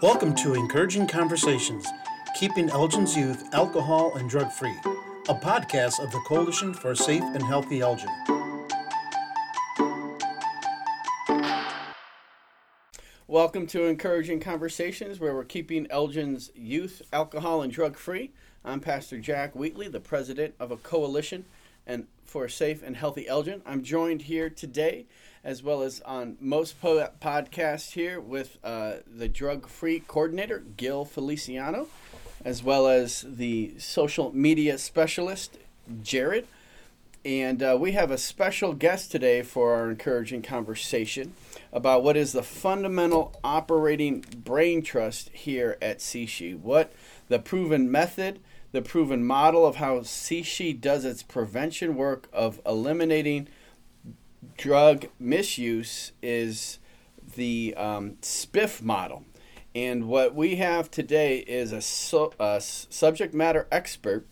Welcome to Encouraging Conversations, Keeping Elgin's Youth Alcohol and Drug Free, a podcast of the Coalition for a Safe and Healthy Elgin. Welcome to Encouraging Conversations, where we're keeping Elgin's youth alcohol and drug free. I'm Pastor Jack Wheatley, the president of a coalition and for a safe and healthy Elgin. I'm joined here today, as well as on most po- podcasts here, with uh, the drug-free coordinator Gil Feliciano, as well as the social media specialist Jared. And uh, we have a special guest today for our encouraging conversation about what is the fundamental operating brain trust here at CSHE. What the proven method the proven model of how CSHE does its prevention work of eliminating drug misuse is the um, SPIF model. And what we have today is a, su- a subject matter expert,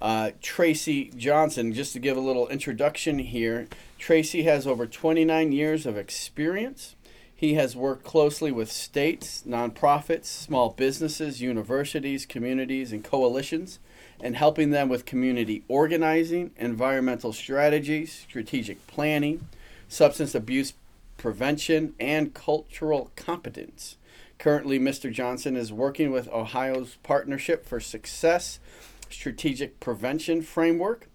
uh, Tracy Johnson. Just to give a little introduction here, Tracy has over 29 years of experience he has worked closely with states, nonprofits, small businesses, universities, communities, and coalitions, and helping them with community organizing, environmental strategies, strategic planning, substance abuse prevention, and cultural competence. Currently, Mr. Johnson is working with Ohio's Partnership for Success Strategic Prevention Framework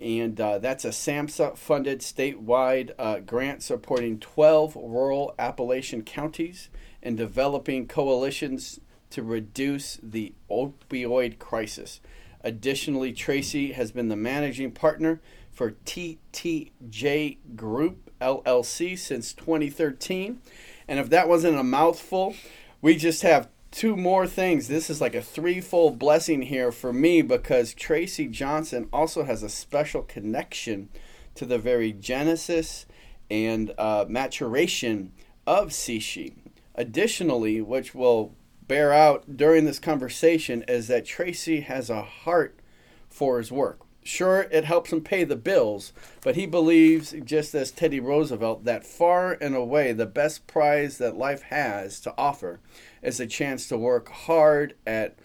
and uh, that's a SAMHSA funded statewide uh, grant supporting 12 rural Appalachian counties and developing coalitions to reduce the opioid crisis. Additionally, Tracy has been the managing partner for TTJ Group LLC since 2013. And if that wasn't a mouthful, we just have two more things. This is like a threefold blessing here for me because Tracy Johnson also has a special connection to the very genesis and uh, maturation of CSHE. Additionally, which will bear out during this conversation, is that Tracy has a heart for his work. Sure, it helps him pay the bills, but he believes, just as Teddy Roosevelt, that far and away the best prize that life has to offer is a chance to work hard at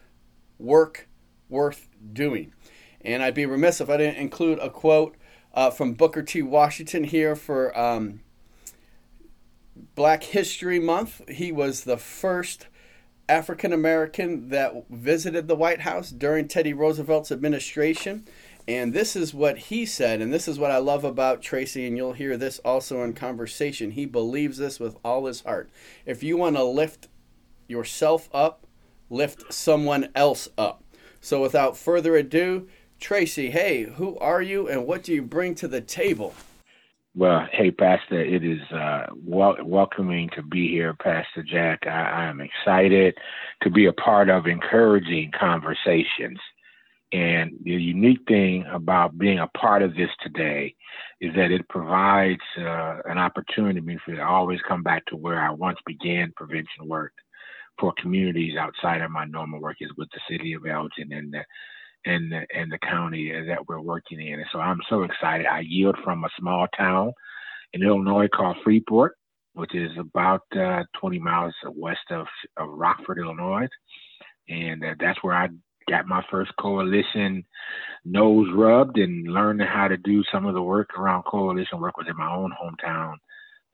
work worth doing. And I'd be remiss if I didn't include a quote uh, from Booker T. Washington here for um, Black History Month. He was the first African American that visited the White House during Teddy Roosevelt's administration. And this is what he said, and this is what I love about Tracy, and you'll hear this also in conversation. He believes this with all his heart. If you want to lift yourself up, lift someone else up. So without further ado, Tracy, hey, who are you and what do you bring to the table? Well, hey, Pastor, it is uh, wel- welcoming to be here, Pastor Jack. I, I am excited to be a part of encouraging conversations. And the unique thing about being a part of this today is that it provides uh, an opportunity for me to always come back to where I once began prevention work for communities outside of my normal work is with the city of Elgin and the and the, and the county that we're working in. And so I'm so excited. I yield from a small town in Illinois called Freeport, which is about uh, 20 miles west of, of Rockford, Illinois. And uh, that's where I got my first coalition nose rubbed and learned how to do some of the work around coalition work within my own hometown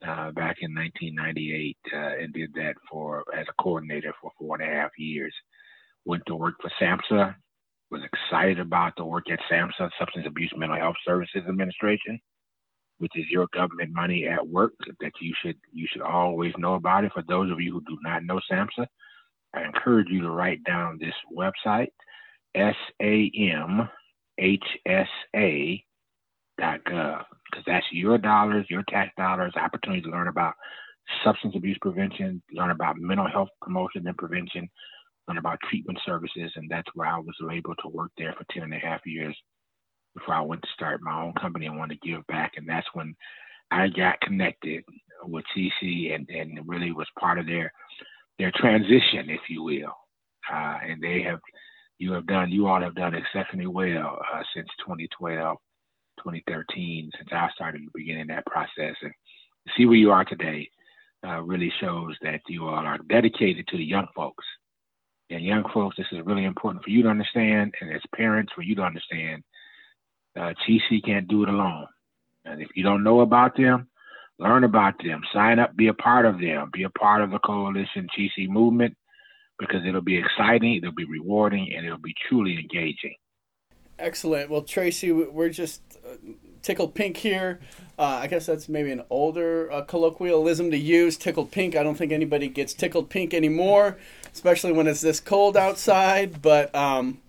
uh, back in 1998 uh, and did that for as a coordinator for four and a half years. Went to work for SAMHSA. Was excited about the work at SAMHSA, Substance Abuse Mental Health Services Administration, which is your government money at work that you should you should always know about it. For those of you who do not know SAMHSA, I encourage you to write down this website, S A M H S A dot because that's your dollars, your tax dollars, opportunity to learn about substance abuse prevention, learn about mental health promotion and prevention, learn about treatment services. And that's where I was able to work there for 10 and a half years before I went to start my own company and wanted to give back. And that's when I got connected with CC and, and really was part of their their transition, if you will. Uh, and they have, you have done, you all have done exceptionally well uh, since 2012 2013 since I started beginning that process and see where you are today. uh, really shows that you all are dedicated to the young folks. And young folks, this is really important for you to understand, and as parents, for you to understand. Uh, TC can't do it alone. And if you don't know about them, learn about them, sign up, be a part of them, be a part of the coalition TC movement because it'll be exciting, it'll be rewarding, and it'll be truly engaging. Excellent. Well, Tracy, we're just uh, tickled pink here. Uh, I guess that's maybe an older uh, colloquialism to use. Tickled pink. I don't think anybody gets tickled pink anymore, especially when it's this cold outside. But um,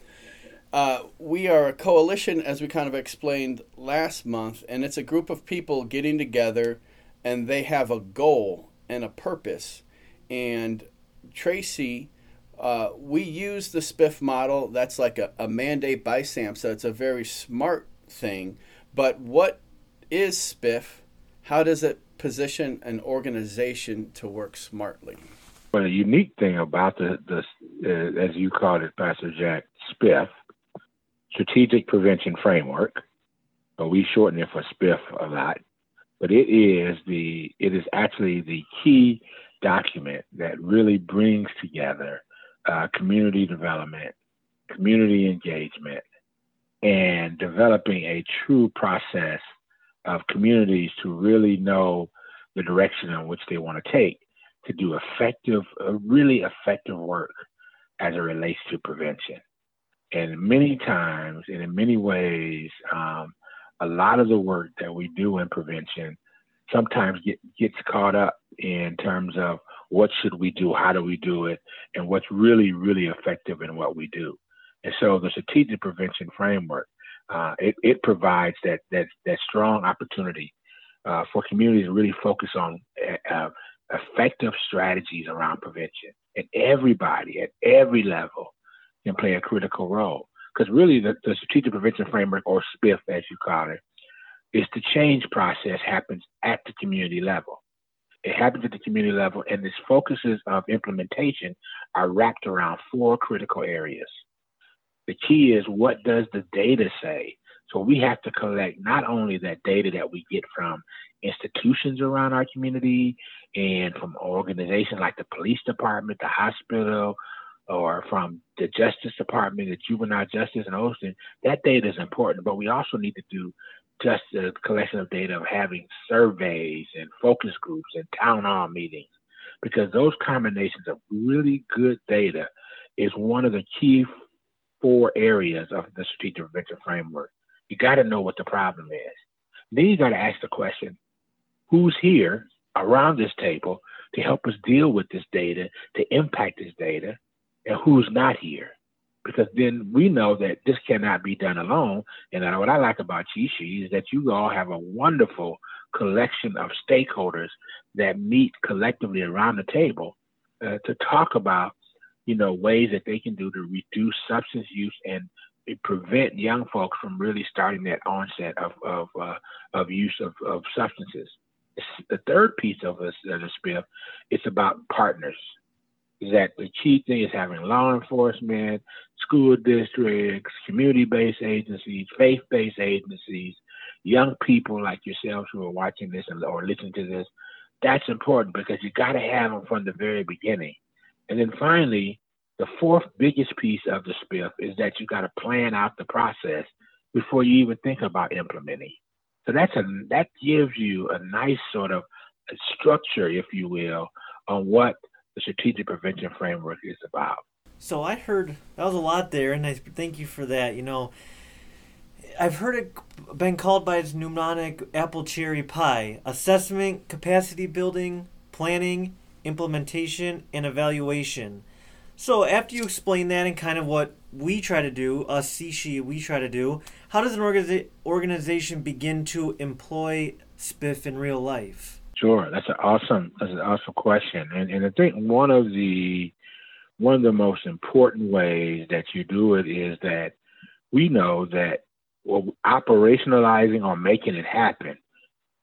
uh, we are a coalition, as we kind of explained last month, and it's a group of people getting together, and they have a goal and a purpose. And Tracy uh, we use the SPIF model. That's like a, a mandate by SAMHSA. it's a very smart thing. But what is SPIF? How does it position an organization to work smartly? Well, the unique thing about the, the uh, as you called it, Pastor Jack, SPIF, Strategic Prevention Framework, but we shorten it for SPIF a lot. But it is the it is actually the key document that really brings together uh, community development, community engagement, and developing a true process of communities to really know the direction in which they want to take to do effective, uh, really effective work as it relates to prevention. And many times, and in many ways, um, a lot of the work that we do in prevention sometimes get, gets caught up in terms of what should we do, how do we do it, and what's really, really effective in what we do. And so the strategic prevention framework, uh, it, it provides that, that, that strong opportunity uh, for communities to really focus on uh, effective strategies around prevention. And everybody at every level can play a critical role. Because really, the, the strategic prevention framework, or SPIF as you call it, is the change process happens at the community level. It happens at the community level, and its focuses of implementation are wrapped around four critical areas. The key is what does the data say? So we have to collect not only that data that we get from institutions around our community and from organizations like the police department, the hospital, or from the Justice Department, the Juvenile Justice and Austin, that data is important, but we also need to do just a collection of data of having surveys and focus groups and town hall meetings, because those combinations of really good data is one of the key four areas of the strategic prevention framework. You got to know what the problem is. Then you got to ask the question who's here around this table to help us deal with this data, to impact this data, and who's not here? Because then we know that this cannot be done alone. And what I like about CSHE is that you all have a wonderful collection of stakeholders that meet collectively around the table uh, to talk about, you know, ways that they can do to reduce substance use and prevent young folks from really starting that onset of of uh, of use of, of substances. The third piece of this, of the SPIF, it's about partners that the key thing is having law enforcement, school districts, community based agencies, faith based agencies, young people like yourselves who are watching this or listening to this. That's important because you got to have them from the very beginning. And then finally, the fourth biggest piece of the SPIF is that you got to plan out the process before you even think about implementing. So that's a that gives you a nice sort of structure, if you will, on what the strategic prevention framework is about. So I heard that was a lot there, and I thank you for that. You know, I've heard it been called by its mnemonic apple cherry pie assessment, capacity building, planning, implementation, and evaluation. So after you explain that and kind of what we try to do, us CSHE, we try to do, how does an organiza- organization begin to employ SPIF in real life? Sure, that's an awesome, that's an awesome question, and and I think one of the one of the most important ways that you do it is that we know that well, operationalizing or making it happen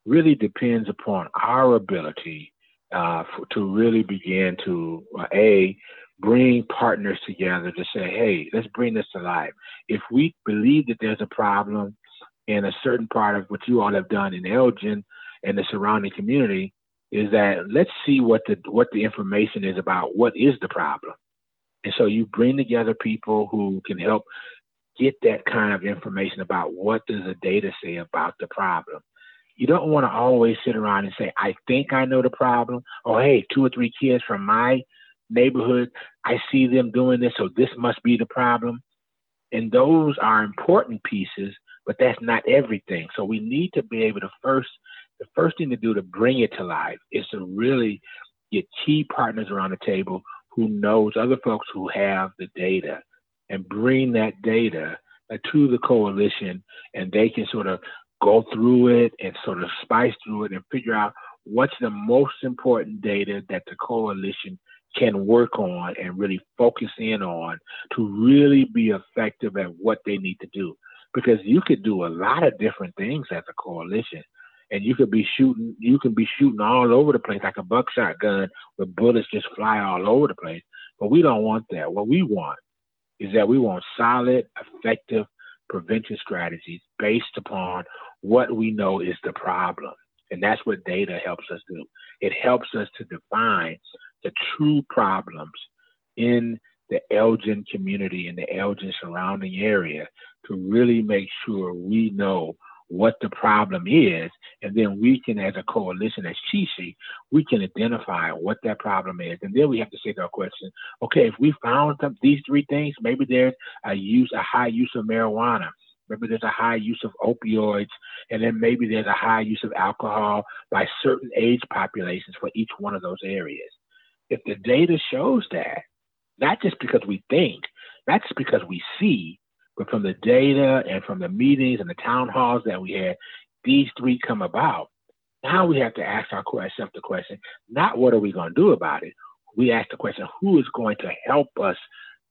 really depends upon our ability uh, for, to really begin to uh, a bring partners together to say, hey, let's bring this to life. If we believe that there's a problem in a certain part of what you all have done in Elgin and the surrounding community, is that let's see what the what the information is about what is the problem. And so you bring together people who can help get that kind of information about what does the data say about the problem. You don't want to always sit around and say, I think I know the problem, or hey, two or three kids from my neighborhood, I see them doing this, so this must be the problem. And those are important pieces, but that's not everything. So we need to be able to first, the first thing to do to bring it to life is to really get key partners around the table who knows other folks who have the data and bring that data uh, to the coalition and they can sort of go through it and sort of spice through it and figure out what's the most important data that the coalition can work on and really focus in on to really be effective at what they need to do. Because you could do a lot of different things as a coalition. And you could be shooting you can be shooting all over the place like a buckshot gun where bullets just fly all over the place. But we don't want that. What we want is that we want solid, effective prevention strategies based upon what we know is the problem. And that's what data helps us do. It helps us to define the true problems in the Elgin community and the Elgin surrounding area to really make sure we know what the problem is, and then we can, as a coalition, as CSHE, we can identify what that problem is, and then we have to say to our question: Okay, if we found these three things, maybe there's a use, a high use of marijuana, maybe there's a high use of opioids, and then maybe there's a high use of alcohol by certain age populations for each one of those areas. If the data shows that, not just because we think, not just because we see, but from the data and from the meetings and the town halls that we had, these three come about. Now we have to ask ourselves the question, not what are we going to do about it? We ask the question, who is going to help us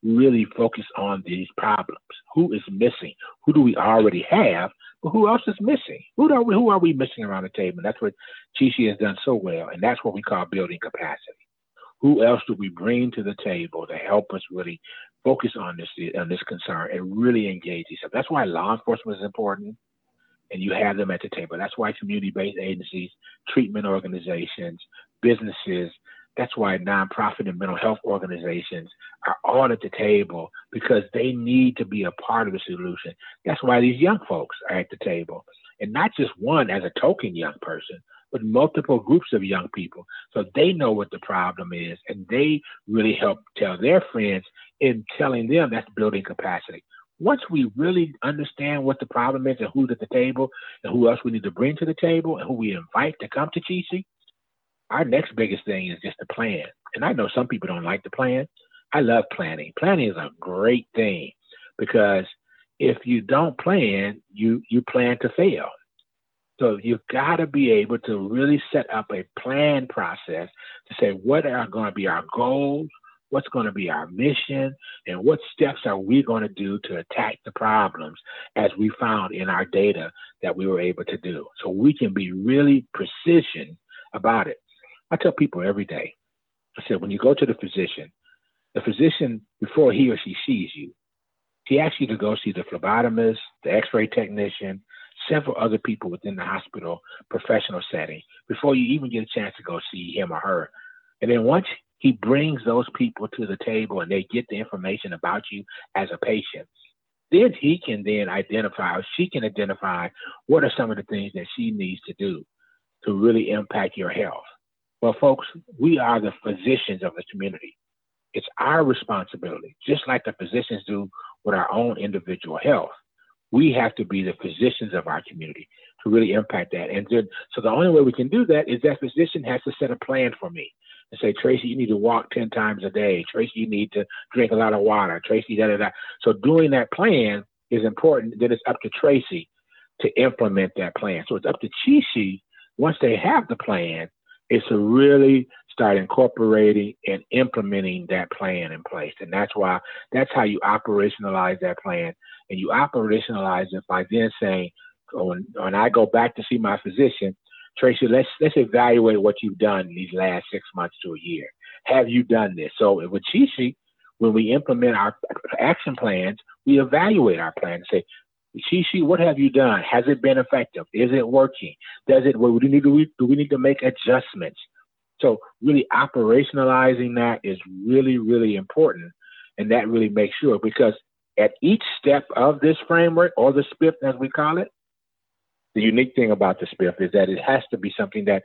really focus on these problems? Who is missing? Who do we already have? But who else is missing? Who are we, who are we missing around the table? And that's what CSHE has done so well. And that's what we call building capacity who else do we bring to the table to help us really focus on this on this concern and really engage these? That's why law enforcement is important, and you have them at the table. That's why community-based agencies, treatment organizations, businesses. That's why nonprofit and mental health organizations are all at the table because they need to be a part of the solution. That's why these young folks are at the table, and not just one as a token young person, but multiple groups of young people. So they know what the problem is and they really help tell their friends in telling them that's building capacity. Once we really understand what the problem is and who's at the table and who else we need to bring to the table and who we invite to come to CSHE, our next biggest thing is just the plan. And I know some people don't like the plan. I love planning. Planning is a great thing because if you don't plan, you you plan to fail. So you've got to be able to really set up a plan process to say what are going to be our goals, what's going to be our mission, and what steps are we going to do to attack the problems as we found in our data that we were able to do. So we can be really precision about it. I tell people every day, I said, when you go to the physician, the physician, before he or she sees you, he asks you to go see the phlebotomist, the x-ray technician, several other people within the hospital professional setting before you even get a chance to go see him or her. And then once he brings those people to the table and they get the information about you as a patient, then he can then identify or she can identify what are some of the things that she needs to do to really impact your health. Well, folks, we are the physicians of the community. It's our responsibility, just like the physicians do with our own individual health we have to be the physicians of our community to really impact that. And then, so the only way we can do that is that physician has to set a plan for me and say, Tracy, you need to walk 10 times a day. Tracy, you need to drink a lot of water. Tracy, da da da. So doing that plan is important. Then it's up to Tracy to implement that plan. So it's up to CSHE, once they have the plan, is to really start incorporating and implementing that plan in place. And that's why that's how you operationalize that plan and you operationalize it by then saying, oh, when, when I go back to see my physician, Tracy, let's let's evaluate what you've done these last six months to a year. Have you done this? So with CSHE, when we implement our action plans, we evaluate our plan and say, CSHE, what have you done? Has it been effective? Is it working? Does it? Do we need to do we need to make adjustments? So really operationalizing that is really really important, and that really makes sure because at each step of this framework or the SPIF as we call it, the unique thing about the SPIF is that it has to be something that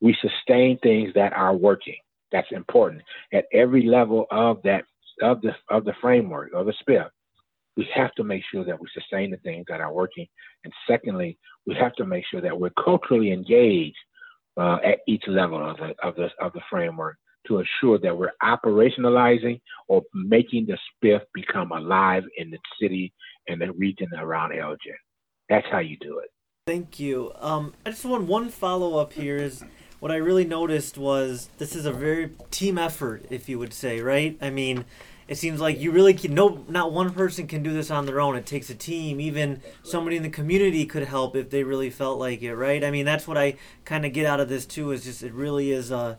we sustain things that are working. That's important at every level of that of the of the framework of the SPIF we have to make sure that we sustain the things that are working. And secondly, we have to make sure that we're culturally engaged uh, at each level of the, of the of the framework to ensure that we're operationalizing or making the SPIF become alive in the city and the region around Elgin. That's how you do it. Thank you. Um, I just want one follow up here is what I really noticed was this is a very team effort, if you would say, right? I mean, it seems like you really can no not one person can do this on their own it takes a team even somebody in the community could help if they really felt like it right i mean that's what i kind of get out of this too is just it really is a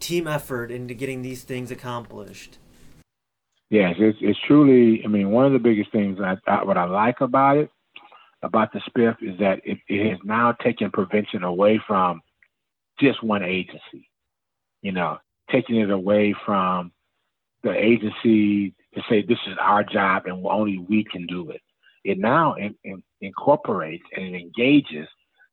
team effort into getting these things accomplished yes it's, it's truly i mean one of the biggest things I, I, what i like about it about the spiff is that it, it has now taken prevention away from just one agency you know taking it away from the agency to say this is our job and only we can do it. It now in, in, incorporates and engages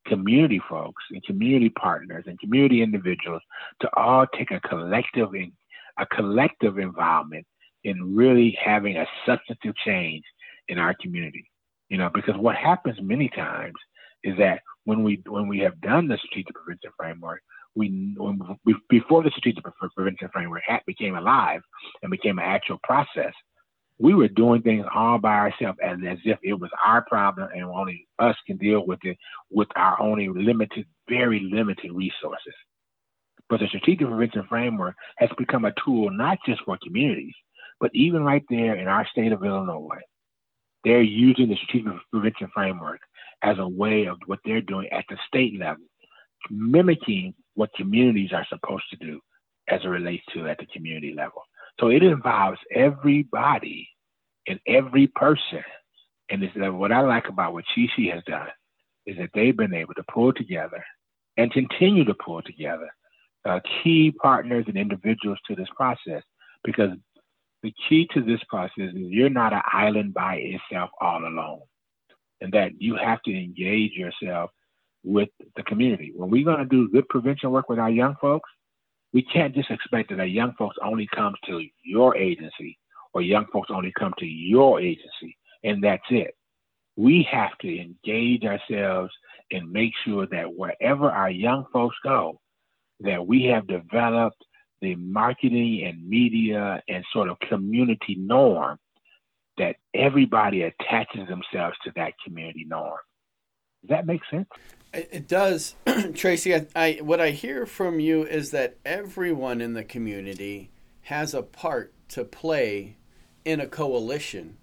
community folks and community partners and community individuals to all take a collective in, a collective involvement in really having a substantive change in our community. You know, because what happens many times is that when we when we have done the strategic prevention framework, we, before the strategic prevention framework became alive and became an actual process, we were doing things all by ourselves as, as if it was our problem and only us can deal with it with our only limited, very limited resources. But the strategic prevention framework has become a tool not just for communities, but even right there in our state of Illinois, they're using the strategic prevention framework as a way of what they're doing at the state level, mimicking what communities are supposed to do as it relates to at the community level. So it involves everybody and every person. And this, what I like about what CSHE has done is that they've been able to pull together and continue to pull together uh, key partners and individuals to this process because the key to this process is you're not an island by itself all alone and that you have to engage yourself with the community. When we're going to do good prevention work with our young folks, we can't just expect that our young folks only come to your agency or young folks only come to your agency and that's it. We have to engage ourselves and make sure that wherever our young folks go, that we have developed the marketing and media and sort of community norm that everybody attaches themselves to that community norm. Does that make sense? It does, Tracy. I, I, what I hear from you is that everyone in the community has a part to play in a coalition,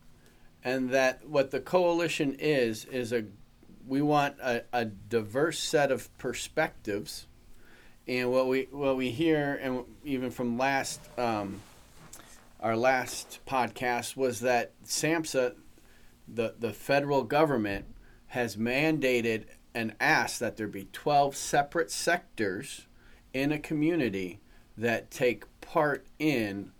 and that what the coalition is is a we want a, a diverse set of perspectives, and what we what we hear, and even from last um, our last podcast was that SAMHSA, the the federal government, has mandated and asked that there be 12 separate sectors in a community that take part in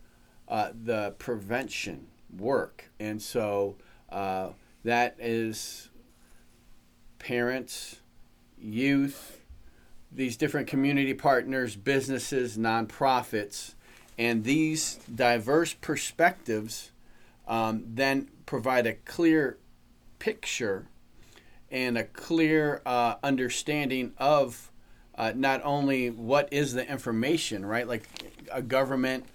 uh, the prevention work. And so uh, that is parents, youth, these different community partners, businesses, nonprofits, and these diverse perspectives um, then provide a clear picture and a clear uh, understanding of uh, not only what is the information, right? Like a government,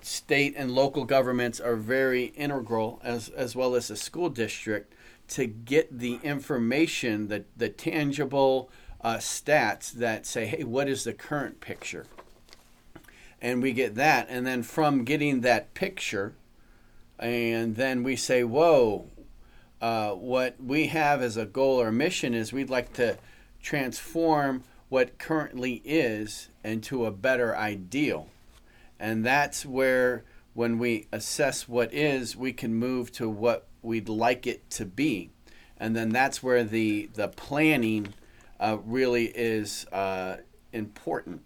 state and local governments are very integral, as as well as a school district, to get the information, the the tangible uh, stats that say, hey, what is the current picture? And we get that, and then from getting that picture, and then we say, whoa, uh, what we have as a goal or mission is we'd like to transform what currently is into a better ideal. And that's where, when we assess what is, we can move to what we'd like it to be. and then that's where the the planning uh, really is uh, important.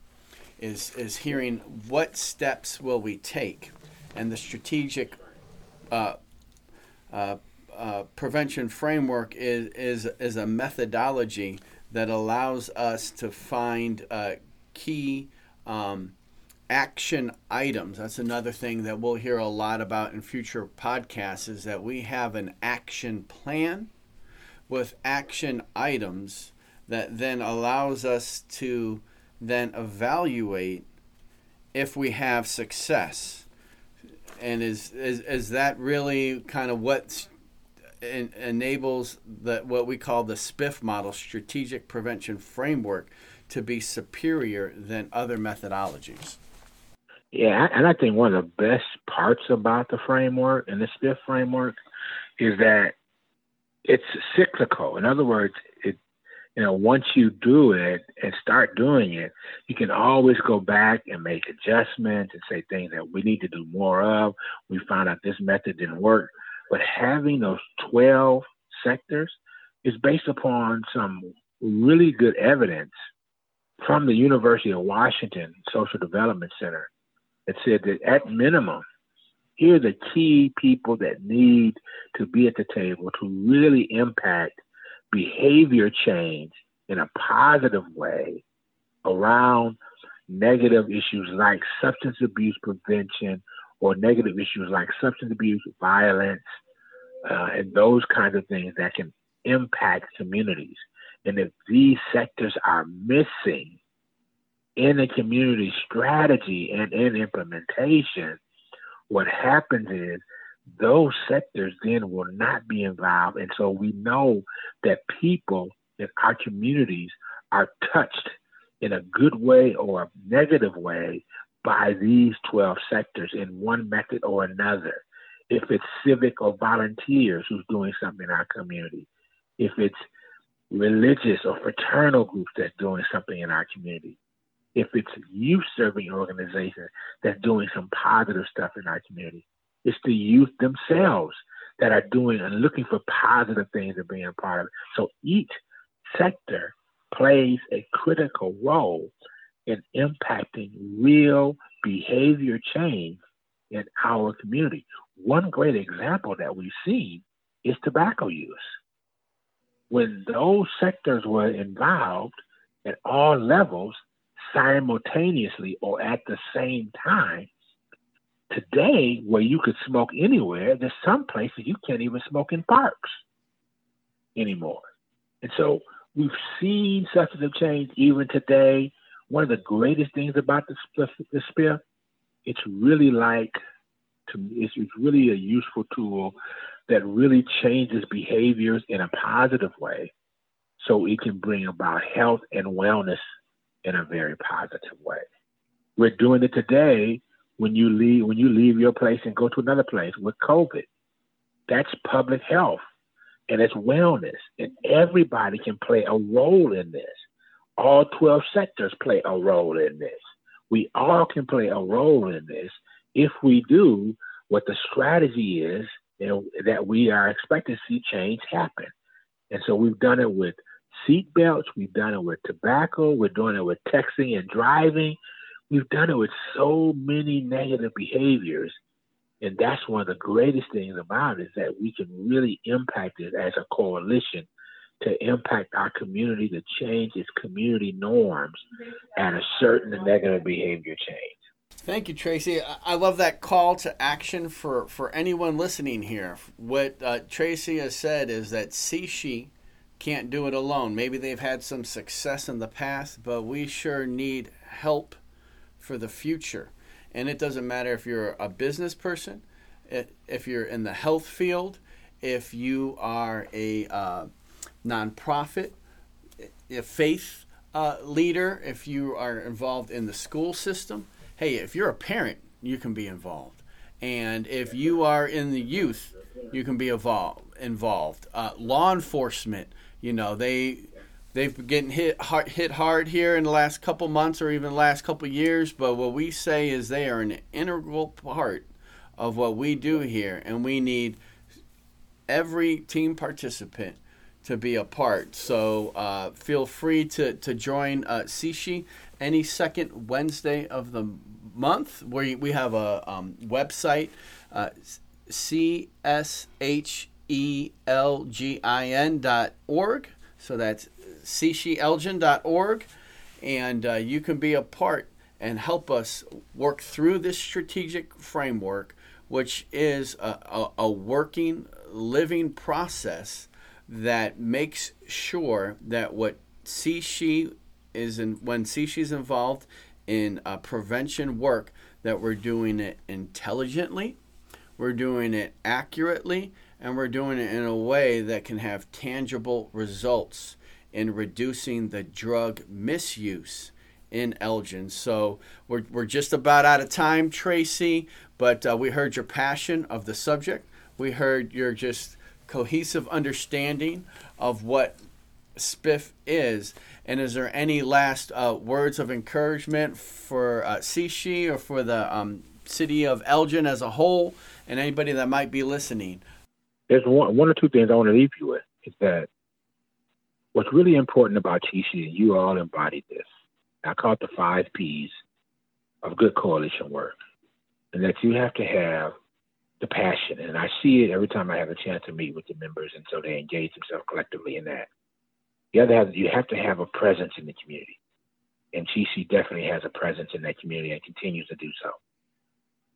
Is is hearing what steps will we take, and the strategic uh, uh, uh, prevention framework is, is is a methodology that allows us to find uh, key um, action items. That's another thing that we'll hear a lot about in future podcasts is that we have an action plan with action items that then allows us to then evaluate if we have success. And is is, is that really kind of what en- enables the what we call the SPIF model, strategic prevention framework, to be superior than other methodologies? Yeah, and I think one of the best parts about the framework and the SPIF framework is that it's cyclical. In other words, you know once you do it and start doing it, you can always go back and make adjustments and say things that we need to do more of. We found out this method didn't work, but having those twelve sectors is based upon some really good evidence from the University of Washington Social Development Center that said that at minimum, here are the key people that need to be at the table to really impact behavior change in a positive way around negative issues like substance abuse prevention or negative issues like substance abuse, violence, uh, and those kinds of things that can impact communities. And if these sectors are missing, in a community strategy and in implementation, what happens is those sectors then will not be involved. And so we know that people in our communities are touched in a good way or a negative way by these 12 sectors in one method or another. If it's civic or volunteers who's doing something in our community, if it's religious or fraternal groups that's doing something in our community, if it's youth serving organizations that's doing some positive stuff in our community. It's the youth themselves that are doing and looking for positive things and being a part of it. So each sector plays a critical role in impacting real behavior change in our community. One great example that we've seen is tobacco use. When those sectors were involved at all levels, simultaneously or at the same time. Today, where you could smoke anywhere, there's some places you can't even smoke in parks anymore. And so we've seen substantive change even today. One of the greatest things about the, the SPIF, it's really like, to it's, it's really a useful tool that really changes behaviors in a positive way so it can bring about health and wellness in a very positive way. We're doing it today when you leave when you leave your place and go to another place with COVID. That's public health and it's wellness. And everybody can play a role in this. All 12 sectors play a role in this. We all can play a role in this if we do what the strategy is know, that we are expecting to see change happen. And so we've done it with seat belts. We've done it with tobacco. We're doing it with texting and driving. We've done it with so many negative behaviors. And that's one of the greatest things about it is that we can really impact it as a coalition to impact our community to change its community norms and a certain negative behavior change. Thank you, Tracy. I love that call to action for, for anyone listening here. What uh, Tracy has said is that CSHE can't do it alone. Maybe they've had some success in the past, but we sure need help for the future. And it doesn't matter if you're a business person, if you're in the health field, if you are a uh, nonprofit, a faith uh, leader, if you are involved in the school system. Hey, if you're a parent, you can be involved. And if you are in the youth, you can be involved. Involved. Uh, law enforcement, you know, they they've been getting hit hard, hit hard here in the last couple months or even last couple years. But what we say is they are an integral part of what we do here, and we need every team participant to be a part. So uh, feel free to, to join uh, CSHE any second Wednesday of the month. We, we have a um, website, uh, C-S-H-E-L-G-I-N dot org. So that's cshelgin.org. And uh, you can be a part and help us work through this strategic framework, which is a, a, a working, living process that makes sure that what CSHE is in, when CSHE is involved in uh, prevention work, that we're doing it intelligently, we're doing it accurately, and we're doing it in a way that can have tangible results in reducing the drug misuse in Elgin. So we're, we're just about out of time, Tracy, but uh, we heard your passion of the subject. We heard your just cohesive understanding of what spiff is. And is there any last uh, words of encouragement for uh, CSHE or for the um, city of Elgin as a whole and anybody that might be listening? There's one, one or two things I want to leave you with is that what's really important about CSHE, and you all embodied this, I call it the five P's of good coalition work, and that you have to have the passion. And I see it every time I have a chance to meet with the members, and so they engage themselves collectively in that. The other half, you have to have a presence in the community. And CSHE definitely has a presence in that community and continues to do so.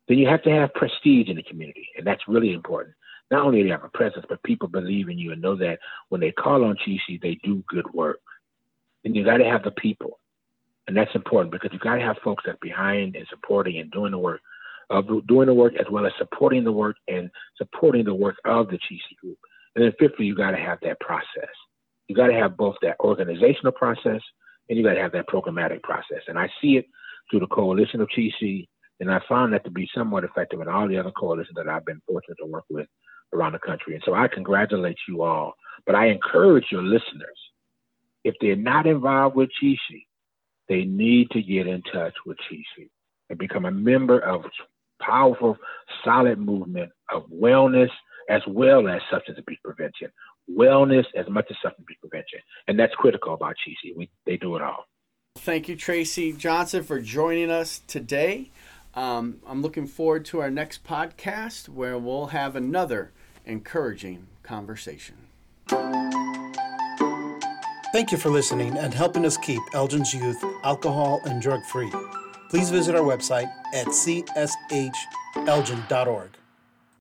Then you have to have prestige in the community, and that's really important. Not only do you have a presence, but people believe in you and know that when they call on CSHE, they do good work. Then you got to have the people. And that's important because you got to have folks that are behind and supporting and doing the work of doing the work as well as supporting the work and supporting the work of the CSHE group. And then fifthly, you got to have that process. You got to have both that organizational process and you got to have that programmatic process. And I see it through the coalition of CSHE, and I found that to be somewhat effective in all the other coalitions that I've been fortunate to work with around the country. And so I congratulate you all, but I encourage your listeners, if they're not involved with CSHE, they need to get in touch with CSHE and become a member of powerful, solid movement of wellness as well as substance abuse prevention. Wellness as much as substance abuse prevention. And that's critical about CSHE. We, they do it all. Thank you, Tracy Johnson, for joining us today. Um, I'm looking forward to our next podcast where we'll have another encouraging conversation. Thank you for listening and helping us keep Elgin's youth alcohol and drug free. Please visit our website at cshelgin.org.